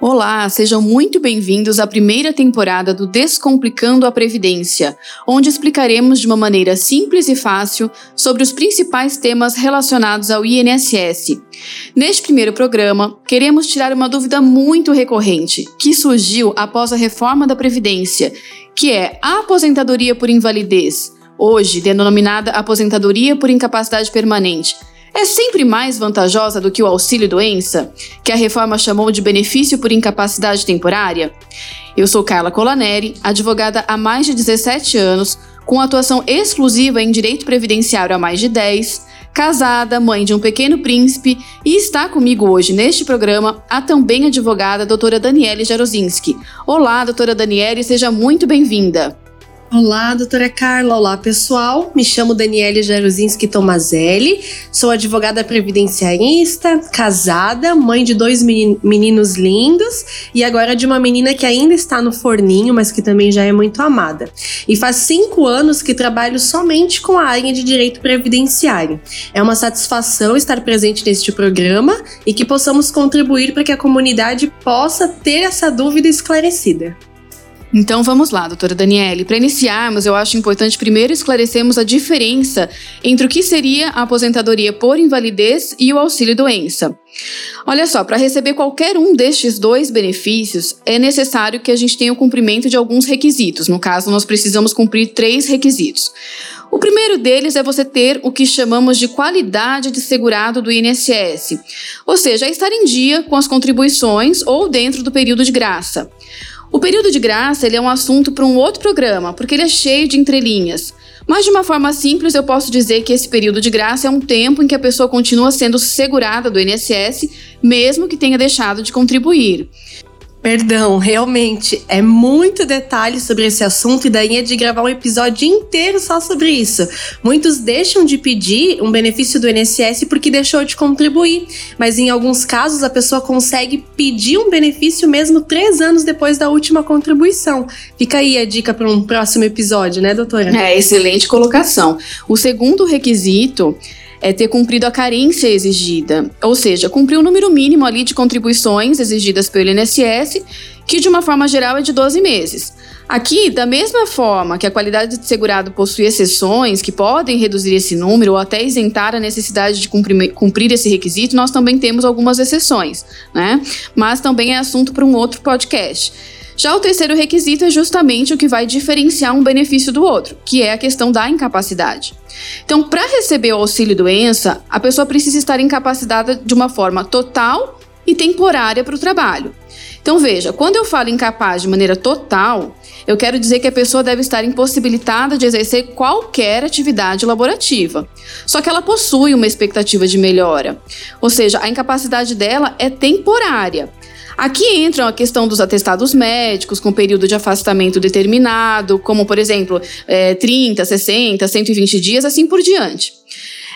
Olá, sejam muito bem-vindos à primeira temporada do Descomplicando a Previdência, onde explicaremos de uma maneira simples e fácil sobre os principais temas relacionados ao INSS. Neste primeiro programa, queremos tirar uma dúvida muito recorrente que surgiu após a reforma da Previdência, que é a aposentadoria por invalidez, hoje denominada aposentadoria por incapacidade permanente é sempre mais vantajosa do que o auxílio-doença, que a reforma chamou de benefício por incapacidade temporária? Eu sou Carla Colaneri, advogada há mais de 17 anos, com atuação exclusiva em direito previdenciário há mais de 10, casada, mãe de um pequeno príncipe, e está comigo hoje neste programa a também advogada doutora Daniele Jarozinski. Olá, doutora Daniele, seja muito bem-vinda. Olá, doutora Carla. Olá, pessoal. Me chamo Daniele Jaruzinski Tomazelli. Sou advogada previdenciarista, casada, mãe de dois meninos lindos e agora de uma menina que ainda está no forninho, mas que também já é muito amada. E faz cinco anos que trabalho somente com a área de direito previdenciário. É uma satisfação estar presente neste programa e que possamos contribuir para que a comunidade possa ter essa dúvida esclarecida. Então vamos lá, doutora Daniele. Para iniciarmos, eu acho importante primeiro esclarecermos a diferença entre o que seria a aposentadoria por invalidez e o auxílio-doença. Olha só, para receber qualquer um destes dois benefícios, é necessário que a gente tenha o cumprimento de alguns requisitos. No caso, nós precisamos cumprir três requisitos. O primeiro deles é você ter o que chamamos de qualidade de segurado do INSS, ou seja, é estar em dia com as contribuições ou dentro do período de graça. O período de graça ele é um assunto para um outro programa, porque ele é cheio de entrelinhas. Mas de uma forma simples, eu posso dizer que esse período de graça é um tempo em que a pessoa continua sendo segurada do INSS, mesmo que tenha deixado de contribuir. Perdão, realmente é muito detalhe sobre esse assunto e daí é de gravar um episódio inteiro só sobre isso. Muitos deixam de pedir um benefício do INSS porque deixou de contribuir, mas em alguns casos a pessoa consegue pedir um benefício mesmo três anos depois da última contribuição. Fica aí a dica para um próximo episódio, né, doutora? É, excelente colocação. O segundo requisito é ter cumprido a carência exigida, ou seja, cumprir o número mínimo ali de contribuições exigidas pelo INSS, que de uma forma geral é de 12 meses. Aqui, da mesma forma que a qualidade de segurado possui exceções que podem reduzir esse número ou até isentar a necessidade de cumprir, cumprir esse requisito, nós também temos algumas exceções, né? Mas também é assunto para um outro podcast. Já o terceiro requisito é justamente o que vai diferenciar um benefício do outro, que é a questão da incapacidade. Então, para receber o auxílio doença, a pessoa precisa estar incapacitada de uma forma total e temporária para o trabalho. Então, veja, quando eu falo incapaz de maneira total, eu quero dizer que a pessoa deve estar impossibilitada de exercer qualquer atividade laborativa. Só que ela possui uma expectativa de melhora. Ou seja, a incapacidade dela é temporária. Aqui entram a questão dos atestados médicos com período de afastamento determinado, como, por exemplo, é, 30, 60, 120 dias, assim por diante.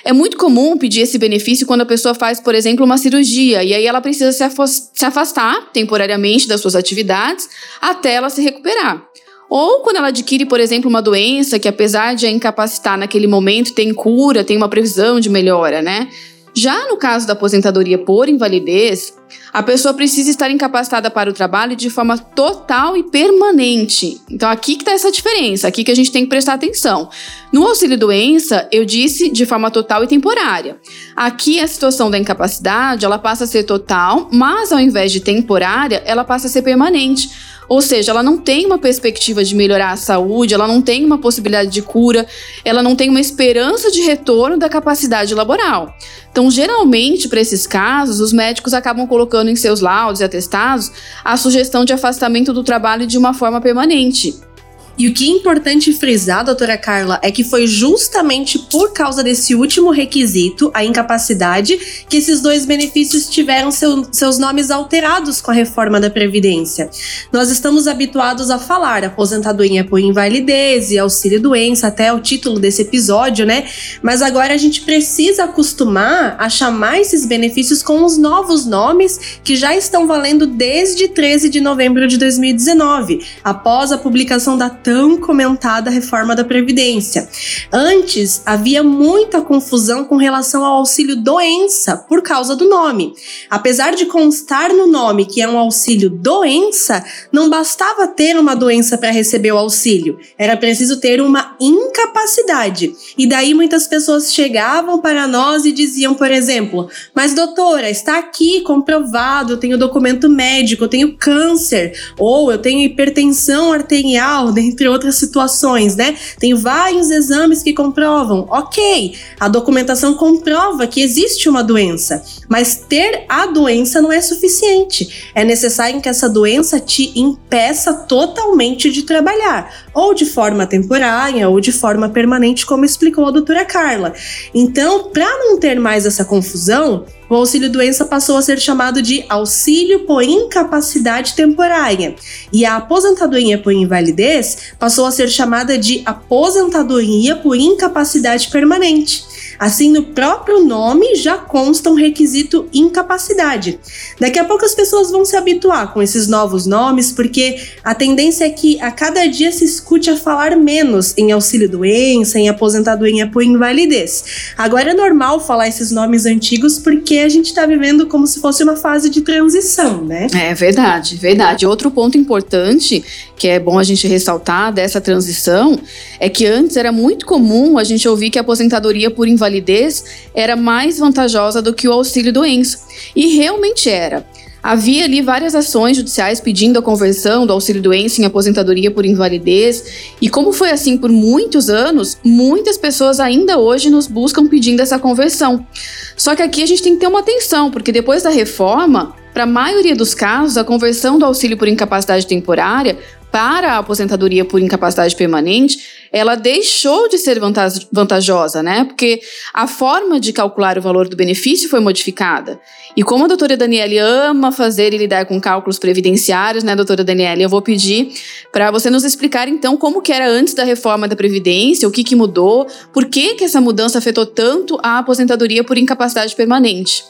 É muito comum pedir esse benefício quando a pessoa faz, por exemplo, uma cirurgia e aí ela precisa se afastar temporariamente das suas atividades até ela se recuperar. Ou quando ela adquire, por exemplo, uma doença que, apesar de a incapacitar naquele momento, tem cura, tem uma previsão de melhora, né? Já no caso da aposentadoria por invalidez, a pessoa precisa estar incapacitada para o trabalho de forma total e permanente. Então, aqui que está essa diferença, aqui que a gente tem que prestar atenção. No auxílio doença, eu disse de forma total e temporária. Aqui, a situação da incapacidade, ela passa a ser total, mas ao invés de temporária, ela passa a ser permanente ou seja, ela não tem uma perspectiva de melhorar a saúde, ela não tem uma possibilidade de cura, ela não tem uma esperança de retorno da capacidade laboral. Então, geralmente, para esses casos, os médicos acabam colocando em seus laudos e atestados a sugestão de afastamento do trabalho de uma forma permanente. E o que é importante frisar, doutora Carla, é que foi justamente por causa desse último requisito, a incapacidade, que esses dois benefícios tiveram seu, seus nomes alterados com a reforma da Previdência. Nós estamos habituados a falar aposentadoria por invalidez e auxílio-doença, até o título desse episódio, né? Mas agora a gente precisa acostumar a chamar esses benefícios com os novos nomes que já estão valendo desde 13 de novembro de 2019, após a publicação da tão comentada reforma da Previdência. Antes, havia muita confusão com relação ao auxílio doença por causa do nome. Apesar de constar no nome que é um auxílio doença, não bastava ter uma doença para receber o auxílio, era preciso ter uma incapacidade. E daí muitas pessoas chegavam para nós e diziam, por exemplo, mas doutora, está aqui comprovado, eu tenho documento médico, eu tenho câncer, ou eu tenho hipertensão arterial, dentre outras situações, né? Tenho vários exames que comprovam. Ok, a documentação comprova que existe uma doença, mas ter a doença não é suficiente. É necessário que essa doença te impeça totalmente de trabalhar, ou de forma temporária, ou de forma permanente, como explicou a doutora Carla. Então, para não ter mais essa confusão, o auxílio doença passou a ser chamado de auxílio por incapacidade temporária e a aposentadoria por invalidez passou a ser chamada de aposentadoria por incapacidade permanente. Assim, no próprio nome já consta um requisito incapacidade. Daqui a pouco as pessoas vão se habituar com esses novos nomes, porque a tendência é que a cada dia se escute a falar menos em auxílio-doença, em aposentadoria por invalidez. Agora é normal falar esses nomes antigos porque a gente está vivendo como se fosse uma fase de transição, né? É verdade, verdade. Outro ponto importante que é bom a gente ressaltar dessa transição é que antes era muito comum a gente ouvir que a aposentadoria por invalidez era mais vantajosa do que o auxílio doença. E realmente era. Havia ali várias ações judiciais pedindo a conversão do auxílio doença em aposentadoria por invalidez, e como foi assim por muitos anos, muitas pessoas ainda hoje nos buscam pedindo essa conversão. Só que aqui a gente tem que ter uma atenção, porque depois da reforma, para a maioria dos casos, a conversão do auxílio por incapacidade temporária para a aposentadoria por incapacidade permanente, ela deixou de ser vantajosa, né? Porque a forma de calcular o valor do benefício foi modificada. E como a doutora Daniele ama fazer e lidar com cálculos previdenciários, né, doutora Daniele, eu vou pedir para você nos explicar então como que era antes da reforma da Previdência, o que, que mudou, por que, que essa mudança afetou tanto a aposentadoria por incapacidade permanente.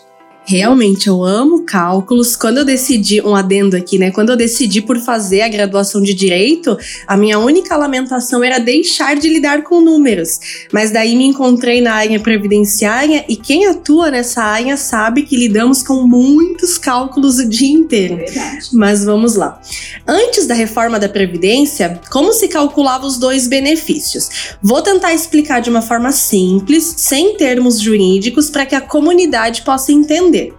Realmente, eu amo cálculos. Quando eu decidi, um adendo aqui, né? Quando eu decidi por fazer a graduação de direito, a minha única lamentação era deixar de lidar com números. Mas daí me encontrei na área previdenciária e quem atua nessa área sabe que lidamos com muitos cálculos o dia inteiro. É. Mas vamos lá. Antes da reforma da Previdência, como se calculava os dois benefícios? Vou tentar explicar de uma forma simples, sem termos jurídicos, para que a comunidade possa entender entender.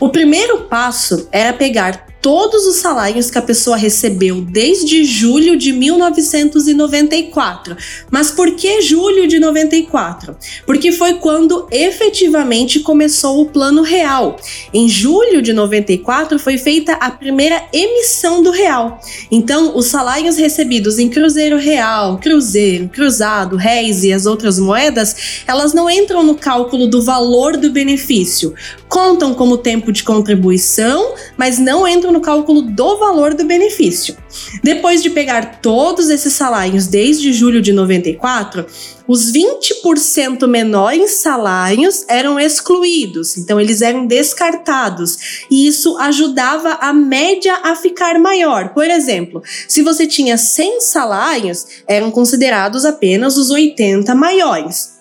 O primeiro passo era pegar todos os salários que a pessoa recebeu desde julho de 1994. Mas por que julho de 94? Porque foi quando efetivamente começou o plano real. Em julho de 94 foi feita a primeira emissão do real. Então, os salários recebidos em cruzeiro real, cruzeiro, cruzado, réis e as outras moedas, elas não entram no cálculo do valor do benefício. Contam como tempo de contribuição, mas não entram no cálculo do valor do benefício. Depois de pegar todos esses salários desde julho de 94, os 20% menores salários eram excluídos, então eles eram descartados, e isso ajudava a média a ficar maior. Por exemplo, se você tinha 100 salários, eram considerados apenas os 80 maiores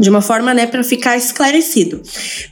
de uma forma, né, para ficar esclarecido.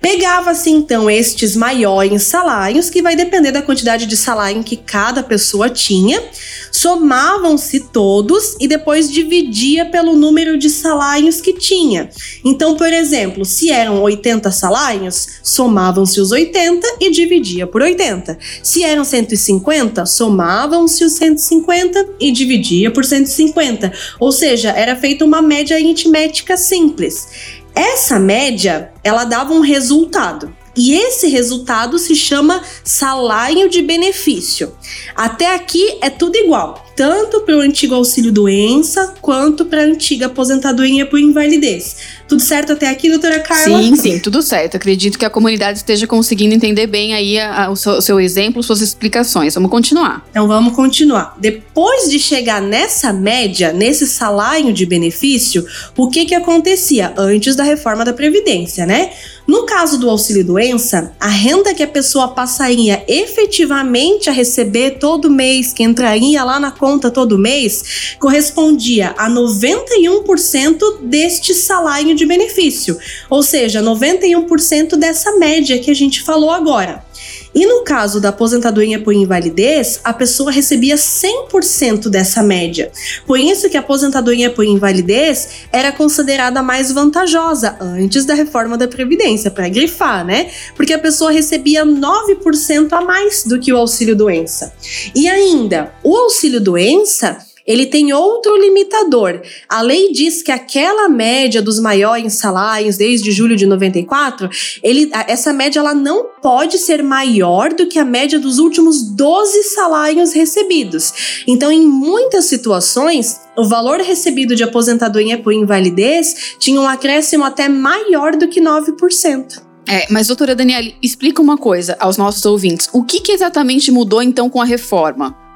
Pegava-se então estes maiores salários, que vai depender da quantidade de salário que cada pessoa tinha, somavam-se todos e depois dividia pelo número de salários que tinha. Então, por exemplo, se eram 80 salários, somavam-se os 80 e dividia por 80. Se eram 150, somavam-se os 150 e dividia por 150. Ou seja, era feita uma média aritmética simples. Essa média, ela dava um resultado. E esse resultado se chama salário de benefício. Até aqui é tudo igual, tanto para o antigo auxílio doença quanto para a antiga aposentadoria por invalidez. Tudo certo até aqui, doutora Carla? Sim, sim, tudo certo. Acredito que a comunidade esteja conseguindo entender bem aí a, a, o, seu, o, seu, exemplo, suas explicações. Vamos continuar. Então vamos continuar. Depois de chegar nessa média, nesse salário de benefício, o que que acontecia antes da reforma da Previdência, né? No caso do auxílio doença, a renda que a pessoa passaria efetivamente a receber todo mês, que entraria lá na conta todo mês, correspondia a 91% deste salário de benefício, ou seja, 91% dessa média que a gente falou agora. E no caso da aposentadoria por invalidez, a pessoa recebia 100% dessa média. Por isso que a aposentadoria por invalidez era considerada mais vantajosa antes da reforma da Previdência, para grifar, né? Porque a pessoa recebia 9% a mais do que o auxílio doença. E ainda, o auxílio doença ele tem outro limitador. A lei diz que aquela média dos maiores salários desde julho de 94, ele, essa média ela não pode ser maior do que a média dos últimos 12 salários recebidos. Então, em muitas situações, o valor recebido de aposentadoria por invalidez tinha um acréscimo até maior do que 9%. É, mas doutora Daniela, explica uma coisa aos nossos ouvintes. O que, que exatamente mudou então com a reforma?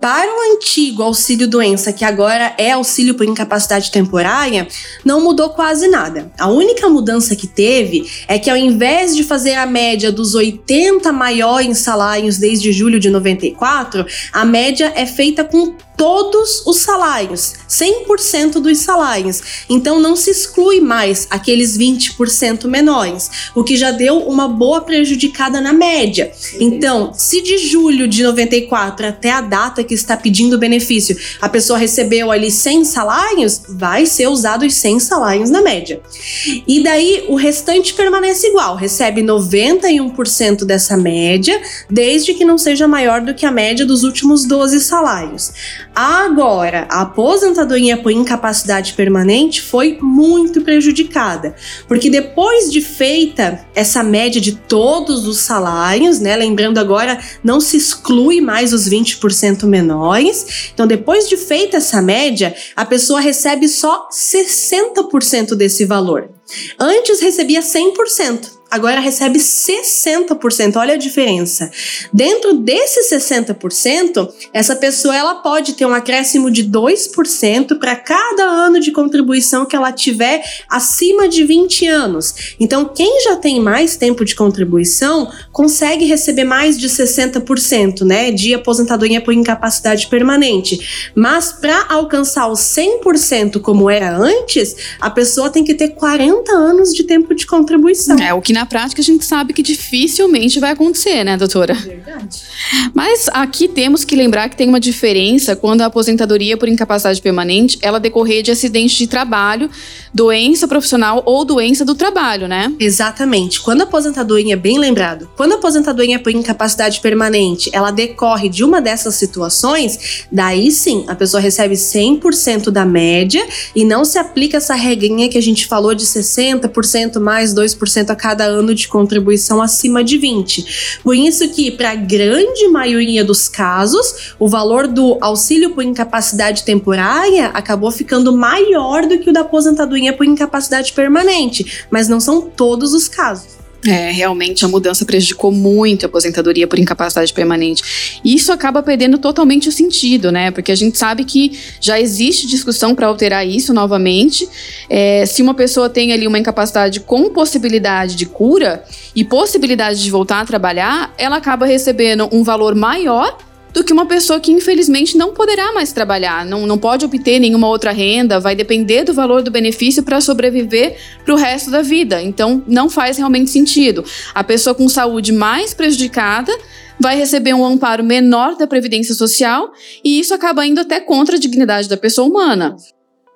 Para o antigo auxílio doença, que agora é auxílio por incapacidade temporária, não mudou quase nada. A única mudança que teve é que ao invés de fazer a média dos 80 maiores salários desde julho de 94, a média é feita com todos os salários, 100% dos salários. Então não se exclui mais aqueles 20% menores, o que já deu uma boa prejudicada na média. Então, se de julho de 94 até a data que está pedindo o benefício, a pessoa recebeu ali 100 salários, vai ser usado os 100 salários na média. E daí o restante permanece igual, recebe 91% dessa média, desde que não seja maior do que a média dos últimos 12 salários. Agora, a aposentadoria por incapacidade permanente foi muito prejudicada, porque depois de feita essa média de todos os salários, né, lembrando agora, não se exclui mais os 20% menores. Então, depois de feita essa média, a pessoa recebe só 60% desse valor. Antes recebia 100% agora recebe 60%. Olha a diferença. Dentro desses 60%, essa pessoa ela pode ter um acréscimo de 2% para cada ano de contribuição que ela tiver acima de 20 anos. Então, quem já tem mais tempo de contribuição consegue receber mais de 60%, né, de aposentadoria por incapacidade permanente. Mas para alcançar os 100% como era antes, a pessoa tem que ter 40 anos de tempo de contribuição. É o que na prática a gente sabe que dificilmente vai acontecer, né, doutora? Verdade. Mas aqui temos que lembrar que tem uma diferença quando a aposentadoria por incapacidade permanente ela decorrer de acidente de trabalho, doença profissional ou doença do trabalho, né? Exatamente. Quando a aposentadoria, bem lembrado, quando a aposentadoria por incapacidade permanente, ela decorre de uma dessas situações, daí sim, a pessoa recebe 100% da média e não se aplica essa regrinha que a gente falou de 60% mais 2% a cada ano de contribuição acima de 20. Por isso que, para grande maioria dos casos, o valor do auxílio por incapacidade temporária acabou ficando maior do que o da aposentadoria por incapacidade permanente, mas não são todos os casos. É, realmente a mudança prejudicou muito a aposentadoria por incapacidade permanente. E isso acaba perdendo totalmente o sentido, né? Porque a gente sabe que já existe discussão para alterar isso novamente. É, se uma pessoa tem ali uma incapacidade com possibilidade de cura e possibilidade de voltar a trabalhar, ela acaba recebendo um valor maior do que uma pessoa que infelizmente não poderá mais trabalhar, não, não pode obter nenhuma outra renda, vai depender do valor do benefício para sobreviver para o resto da vida. Então não faz realmente sentido. A pessoa com saúde mais prejudicada vai receber um amparo menor da Previdência Social e isso acaba indo até contra a dignidade da pessoa humana.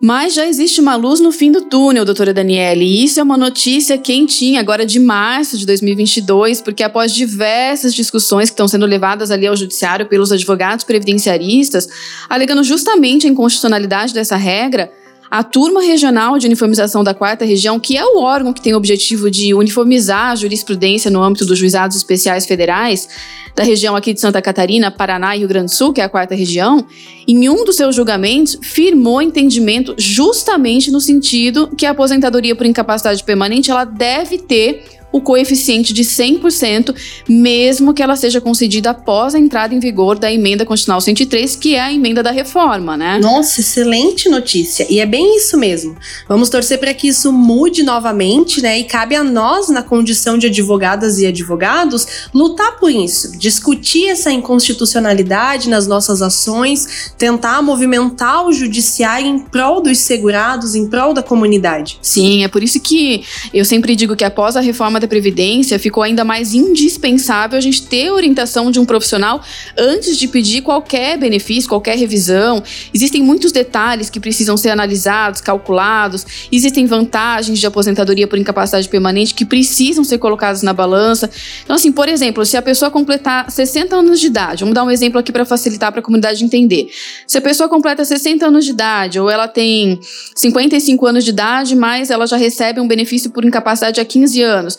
Mas já existe uma luz no fim do túnel, doutora Daniele, e isso é uma notícia quentinha agora de março de 2022, porque após diversas discussões que estão sendo levadas ali ao judiciário pelos advogados previdenciaristas, alegando justamente a inconstitucionalidade dessa regra, a Turma Regional de Uniformização da Quarta Região, que é o órgão que tem o objetivo de uniformizar a jurisprudência no âmbito dos juizados especiais federais, da região aqui de Santa Catarina, Paraná e Rio Grande do Sul, que é a quarta região, em um dos seus julgamentos, firmou entendimento justamente no sentido que a aposentadoria por incapacidade permanente ela deve ter o coeficiente de 100%, mesmo que ela seja concedida após a entrada em vigor da emenda constitucional 103, que é a emenda da reforma, né? Nossa, excelente notícia. E é bem isso mesmo. Vamos torcer para que isso mude novamente, né? E cabe a nós, na condição de advogadas e advogados, lutar por isso, discutir essa inconstitucionalidade nas nossas ações, tentar movimentar o judiciário em prol dos segurados, em prol da comunidade. Sim, é por isso que eu sempre digo que após a reforma da Previdência ficou ainda mais indispensável a gente ter orientação de um profissional antes de pedir qualquer benefício, qualquer revisão. Existem muitos detalhes que precisam ser analisados, calculados, existem vantagens de aposentadoria por incapacidade permanente que precisam ser colocadas na balança. Então, assim, por exemplo, se a pessoa completar 60 anos de idade, vamos dar um exemplo aqui para facilitar para a comunidade entender. Se a pessoa completa 60 anos de idade ou ela tem 55 anos de idade, mas ela já recebe um benefício por incapacidade há 15 anos,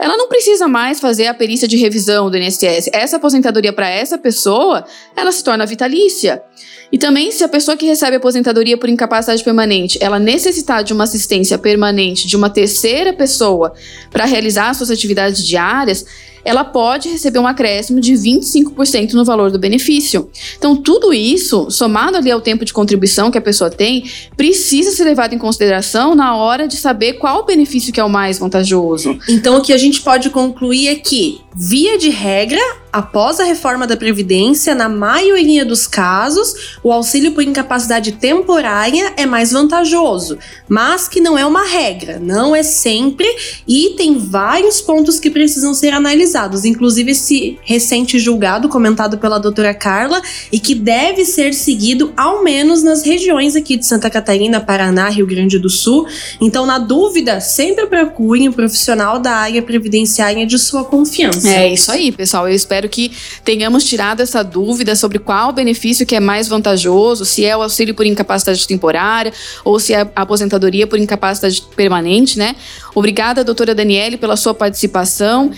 ela não precisa mais fazer a perícia de revisão do INSS. Essa aposentadoria para essa pessoa, ela se torna vitalícia. E também, se a pessoa que recebe aposentadoria por incapacidade permanente, ela necessitar de uma assistência permanente de uma terceira pessoa para realizar suas atividades diárias, ela pode receber um acréscimo de 25% no valor do benefício. Então, tudo isso, somado ali ao tempo de contribuição que a pessoa tem, precisa ser levado em consideração na hora de saber qual o benefício que é o mais vantajoso. Então, o que a gente pode concluir é que, via de regra, Após a reforma da Previdência, na maioria dos casos, o auxílio por incapacidade temporária é mais vantajoso, mas que não é uma regra, não é sempre e tem vários pontos que precisam ser analisados, inclusive esse recente julgado comentado pela doutora Carla e que deve ser seguido ao menos nas regiões aqui de Santa Catarina, Paraná, Rio Grande do Sul. Então, na dúvida, sempre procure um profissional da área previdenciária de sua confiança. É isso aí, pessoal. Eu espero espero que tenhamos tirado essa dúvida sobre qual benefício que é mais vantajoso, se é o auxílio por incapacidade temporária ou se é a aposentadoria por incapacidade permanente, né? Obrigada, doutora Daniele, pela sua participação.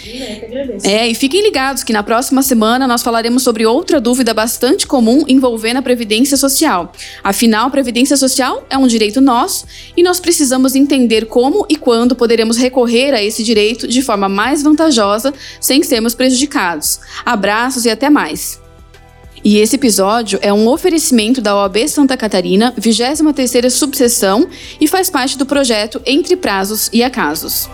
É, e fiquem ligados que na próxima semana nós falaremos sobre outra dúvida bastante comum envolvendo a Previdência Social. Afinal, Previdência Social é um direito nosso e nós precisamos entender como e quando poderemos recorrer a esse direito de forma mais vantajosa sem sermos prejudicados. Abraços e até mais! E esse episódio é um oferecimento da OAB Santa Catarina, 23ª subseção, e faz parte do projeto Entre Prazos e Acasos.